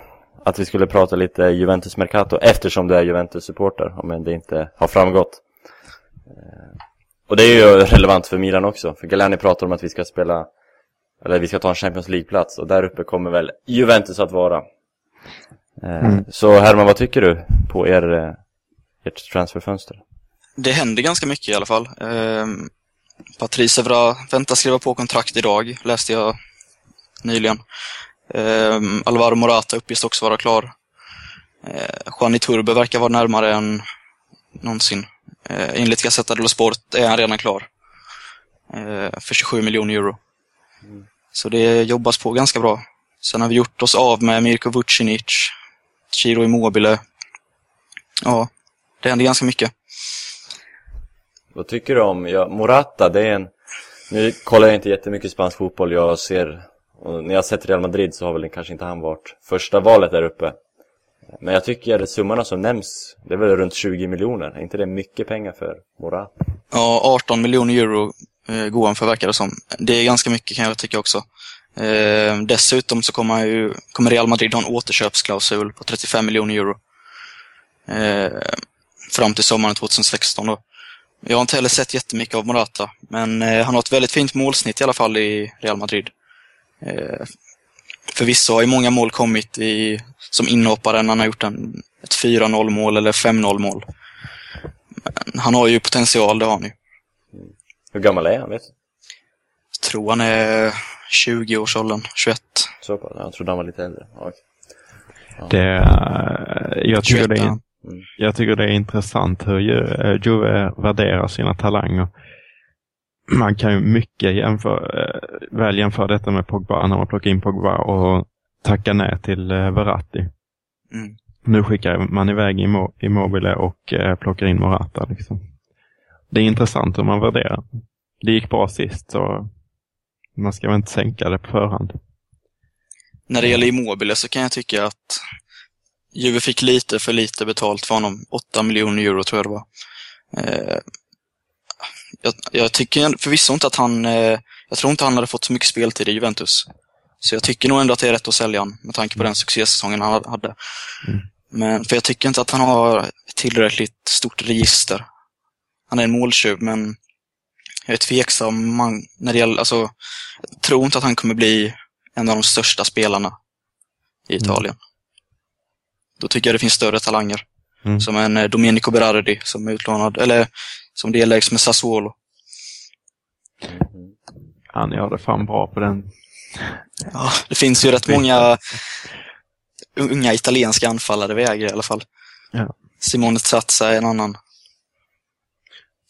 att vi skulle prata lite Juventus Mercato eftersom du är Juventus-supporter, om det inte har framgått. Eh, och det är ju relevant för Milan också, för Galani pratar om att vi ska spela, eller vi ska ta en Champions League-plats och där uppe kommer väl Juventus att vara. Eh, Mm. Så Herman, vad tycker du på er, eh, ert transferfönster? Det händer ganska mycket i alla fall. Patrice Evra väntas skriva på kontrakt idag, läste jag nyligen. Eh, Alvaro Morata uppges också vara klar. Eh, Juan Iturbe verkar vara närmare än någonsin. Eh, enligt Gazzetta dello Sport är han redan klar. Eh, för 27 miljoner euro. Så det jobbas på ganska bra. Sen har vi gjort oss av med Mirko Vucinic, Ciro Immobile. Ja, det händer ganska mycket. Vad tycker du om, ja, Morata, det är en... Nu kollar jag inte jättemycket spansk fotboll, jag ser... Och när jag har sett Real Madrid så har väl kanske inte han varit första valet där uppe. Men jag tycker att summorna som nämns, det är väl runt 20 miljoner. Är inte det mycket pengar för Morata? Ja, 18 miljoner euro eh, går han för verkar det som. Det är ganska mycket kan jag tycka också. Eh, dessutom så kommer, ju, kommer Real Madrid ha en återköpsklausul på 35 miljoner euro. Eh, fram till sommaren 2016 då. Jag har inte heller sett jättemycket av Morata, men eh, han har ett väldigt fint målsnitt i alla fall i Real Madrid. Eh, förvisso har ju många mål kommit i, som inhoppare när han har gjort en, ett 4-0 mål eller 5-0 mål. Men han har ju potential, det har han ju. Hur gammal är han? Vet du? Jag tror han är 20-årsåldern, 21. Så pass? Jag trodde han var lite äldre. Ja, okej. Det, jag, tycker 21 det är han. jag tycker det är intressant hur eh, Juve värderar sina talanger. Man kan ju mycket jämföra, eh, väl jämföra detta med Pogba när man plockar in Pogba och tackar nej till eh, Verratti. Mm. Nu skickar man iväg Immo- Immobile och plockar in Morata. Liksom. Det är intressant hur man värderar. Det gick bra sist så man ska väl inte sänka det på förhand. När det gäller Immobile så kan jag tycka att Juve fick lite för lite betalt för honom. 8 miljoner euro tror jag det var. Eh, jag, jag tycker förvisso inte att han... Eh, jag tror inte han hade fått så mycket speltid i Juventus. Så jag tycker nog ändå att det är rätt att sälja honom med tanke på den succésäsongen han hade. Mm. Men för jag tycker inte att han har tillräckligt stort register. Han är en måltjuv, men jag är tveksam man, när det gäller... Alltså, jag tror inte att han kommer bli en av de största spelarna i Italien. Då tycker jag det finns större talanger. Mm. Som en eh, Domenico Berardi som är utlånad, eller som delägs med Sassuolo. Han gör det fan bra på den. Ja, det finns ju rätt många unga italienska anfallare äger i alla fall. Ja. Simone Zazza är en annan.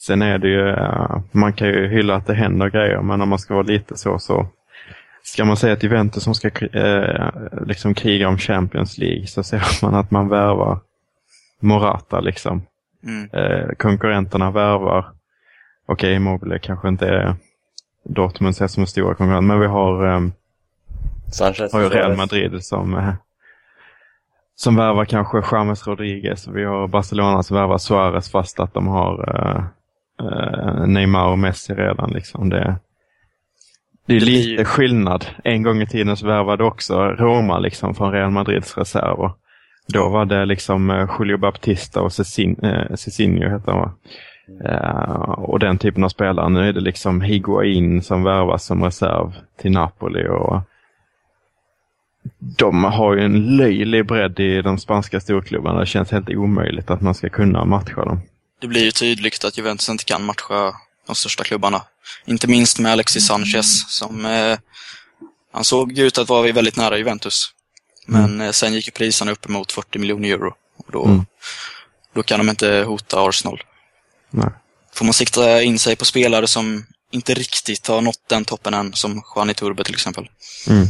Sen är det ju, eh, man kan ju hylla att det händer grejer, men om man ska vara lite så så Ska man säga att Juventus som ska eh, liksom kriga om Champions League så ser man att man värvar Morata liksom. Mm. Eh, konkurrenterna värvar, okej Immobile kanske inte är Dortmund ses som en stora konkurrent, men vi har, eh, Sanchez? har ju Real Madrid som, eh, som värvar kanske James Rodriguez. Vi har Barcelona som värvar Suarez fast att de har eh, eh, Neymar och Messi redan. Liksom. Det, det är Det lite ju- skillnad. En gång i tiden så värvade också Roma liksom från Real Madrids reserver. Då var det liksom eh, Julio Baptista och Cecin, eh, heter han va? Eh, och den typen av spelare. Nu är det liksom Higuain som värvas som reserv till Napoli. och de har ju en löjlig bredd i de spanska storklubbarna. Det känns helt omöjligt att man ska kunna matcha dem. Det blir ju tydligt att Juventus inte kan matcha de största klubbarna. Inte minst med Alexis Sanchez som eh, han såg ut att vara väldigt nära Juventus. Men eh, sen gick ju priserna upp emot 40 miljoner euro. Och då, Mm. då kan de inte hota Arsenal. Nej. Får man sikta in sig på spelare som inte riktigt har nått den toppen än, som Juan Turbe till exempel. Mm.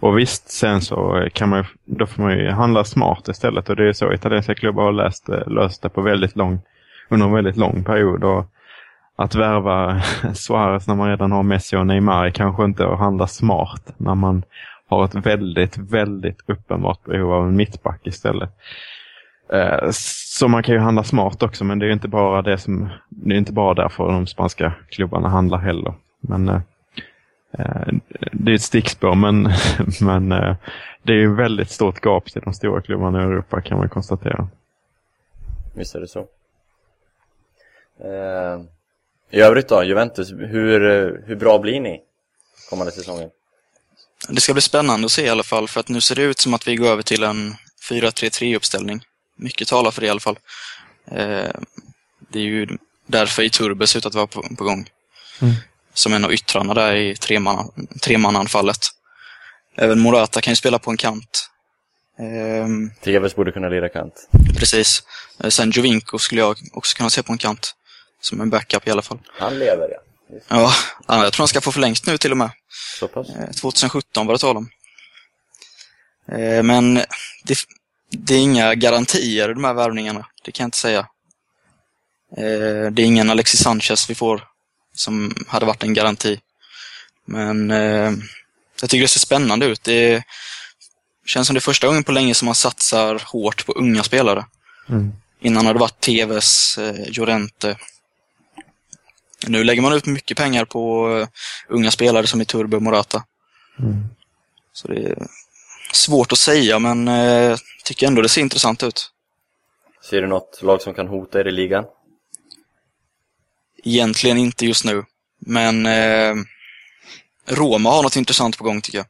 Och visst, sen så kan man ju, då får man ju handla smart istället. Och det är så italienska klubbar har läst, löst det på väldigt lång, under en väldigt lång period. Och att värva Suarez när man redan har Messi och Neymar är kanske inte att handla smart när man har ett väldigt, väldigt uppenbart behov av en mittback istället. Eh, så man kan ju handla smart också, men det är inte bara det som, det är inte bara därför de spanska klubbarna handlar heller. Men eh, eh, det är ett stickspår, men, men det är ju väldigt stort gap till de stora klubbarna i Europa kan man konstatera. Visst är det så. Eh, I övrigt då, Juventus, hur, eh, hur bra blir ni kommande säsongen? Det ska bli spännande att se i alla fall, för att nu ser det ut som att vi går över till en 4-3-3-uppställning. Mycket talar för det i alla fall. Eh, det är ju därför Iturbe ser ut att vara på, på gång. Mm. Som en av yttrarna där i tremanna- tremannaanfallet. Även Morata kan ju spela på en kant. Ehm, Tevez borde kunna lira kant. precis. Sen Jovinko skulle jag också kunna se på en kant. Som en backup i alla fall. Han lever ja. Ja, ja, jag tror han ska få förlängt nu till och med. Så pass. Eh, 2017 var det tal om. Eh, Men det, det är inga garantier i de här värvningarna. Det kan jag inte säga. Eh, Det är ingen Alexis Sanchez vi får som hade varit en garanti. Men eh, jag tycker det ser spännande ut. Det, känns som det är första gången på länge som man satsar hårt på unga spelare. Mm. Innan har det varit TVs, eh, Llorente. Nu lägger man ut mycket pengar på eh, unga spelare som i Turbo och Morata. Mm. Så det är svårt att säga, men eh, tycker ändå det ser intressant ut. Ser du något lag som kan hota er i ligan? Egentligen inte just nu, men eh, Roma har något intressant på gång tycker jag.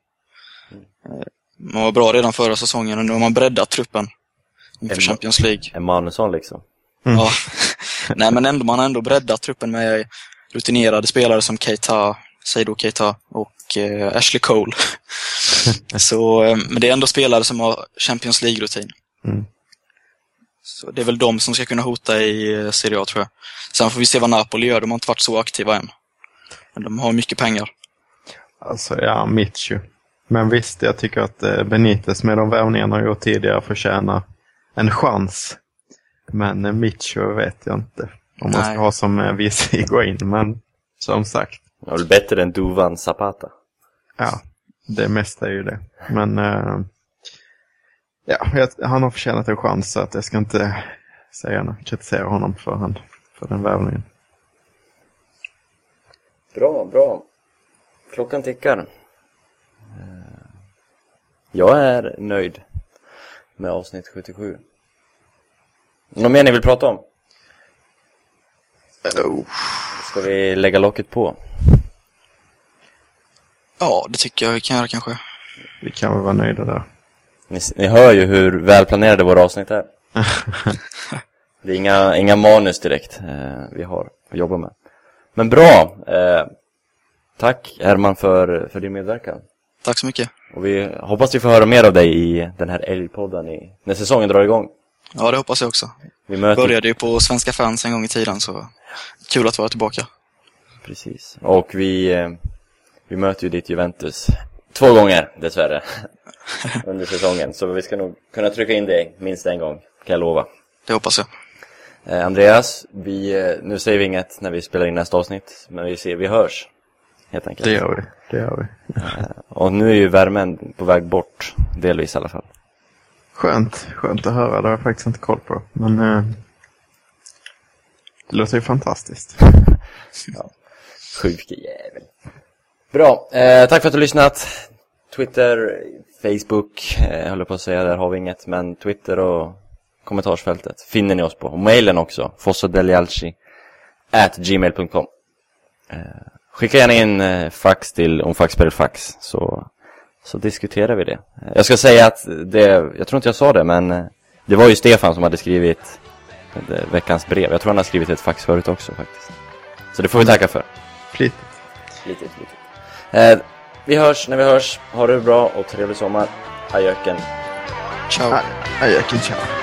Eh, man var bra redan förra säsongen och nu har man breddat truppen inför Emma- Champions League. Emanuelsson liksom. Mm. Ja. Nej, men ändå, man har ändå breddat truppen med rutinerade spelare som Keita, Seydou Keita och eh, Ashley Cole. Så, eh, men det är ändå spelare som har Champions League-rutin. Mm. Så det är väl de som ska kunna hota i eh, Serie A, tror jag. Sen får vi se vad Napoli gör. De har inte varit så aktiva än. Men de har mycket pengar. Alltså, ja, Mitchu. Men visst, jag tycker att eh, Benitez med de värvningarna han gjort tidigare förtjänar en chans. Men eh, Mitchu vet jag inte om man Nej. ska ha som eh, vice in. Men som sagt, Han är väl bättre än Duvan Zapata. ja, det mesta är ju det. Men eh, ja, han har förtjänat en chans så att jag ska inte säga något, kritisera honom för, han, för den värvningen. Bra, bra. Klockan tickar. Jag är nöjd med avsnitt 77. Något mer ni vill prata om? Oh. Ska vi lägga locket på? Ja, det tycker jag vi kan göra kanske. Vi kan väl vara nöjda där. Ni, ni hör ju hur välplanerade våra avsnitt är. Det är inga, inga manus direkt eh, vi har att jobba med. Men bra! Eh, tack Herman för, för din medverkan. Tack så mycket. Och vi hoppas vi får höra mer av dig i den här älgpodden i, när säsongen drar igång. Ja, det hoppas jag också. Vi möter Började ju på Svenska fans en gång i tiden, så kul att vara tillbaka. Precis. Och vi, eh, vi möter ju ditt Juventus två gånger dessvärre under säsongen. Så vi ska nog kunna trycka in dig minst en gång, kan jag lova. Det hoppas jag. Eh, Andreas, vi, eh, nu säger vi inget när vi spelar in nästa avsnitt, men vi ser, vi hörs. Helt enkelt. Det gör vi. Det gör vi. Och nu är ju värmen på väg bort, delvis i alla fall. Skönt, skönt att höra. Det har jag faktiskt inte koll på. Men eh, det låter ju fantastiskt. Sjuke jävel. Bra, eh, tack för att du har lyssnat. Twitter, Facebook, eh, jag håller på att säga, där har vi inget, men Twitter och kommentarsfältet finner ni oss på. Och mailen också, fossadelialci at gmail.com. Eh, skicka gärna in eh, fax till omfaxperiodfax. så, så diskuterar vi det. Jag ska säga att det, jag tror inte jag sa det, men eh, det var ju Stefan som hade skrivit eh, veckans brev. Jag tror han har skrivit ett fax förut också faktiskt. Så det får vi tacka för. Flitigt. Flitigt, flitigt. Eh, vi hörs när vi hörs. Ha det bra och trevlig sommar. Ajöken. Ciao. Ah, Ajöken, ciao.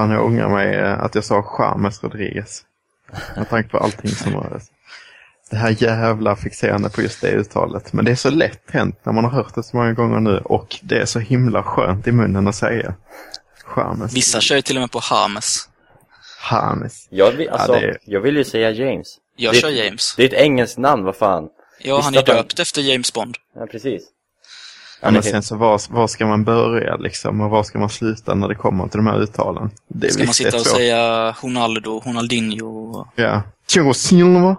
Fan, jag ångrar mig eh, att jag sa James Rodriguez. Med tanke på allting som var det här jävla fixerande på just det uttalet. Men det är så lätt hänt när man har hört det så många gånger nu och det är så himla skönt i munnen att säga. James. Vissa kör ju till och med på Hames. James. Jag vill, alltså, det- jag vill ju säga James. Jag Det- kör James. Det är ett engelskt namn, vad fan. Ja, Visst han är att han- döpt efter James Bond. Ja, precis. Ja, men sen så var, var ska man börja liksom och var ska man sluta när det kommer till de här uttalen? Det Ska man sitta och säga Ronaldo, Ronaldinho? Ja. Tjo Silva.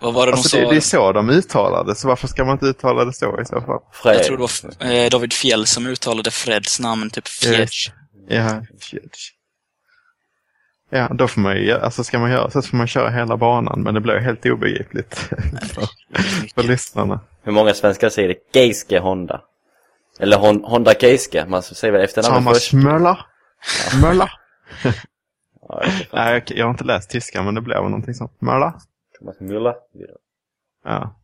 Vad var det de Alltså sa? det, det är så de uttalar det, så varför ska man inte uttala det så i så fall? Fred. Jag tror det var eh, David Fjell som uttalade Freds namn, typ Fjärs. Ja, shit. Ja, då får man ju, alltså ska man göra så får man köra hela banan, men det blir helt obegripligt för, för lyssnarna. Hur många svenskar säger det? Geiske Honda. Eller hon, Honda Geiske. Man säger väl efternamnet Thomas först. Möller. Möller. Ja, jag vet inte. Nej, jag, jag har inte läst tyska, men det blev någonting sånt. Möller. Thomas Müller. Ja.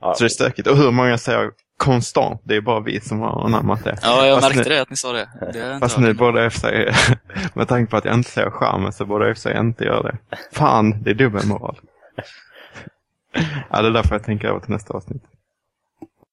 Ja, Så det är stökigt. Och hur många säger konstant? Det är bara vi som har anammat det. Ja, jag Fast märkte nu- det att ni sa det. det Fast nu borde jag för sig, med tanke på att jag inte ser charmen så borde jag för sig inte göra det. Fan, det är dubbelmoral. Ja, det är därför jag tänker över till nästa avsnitt.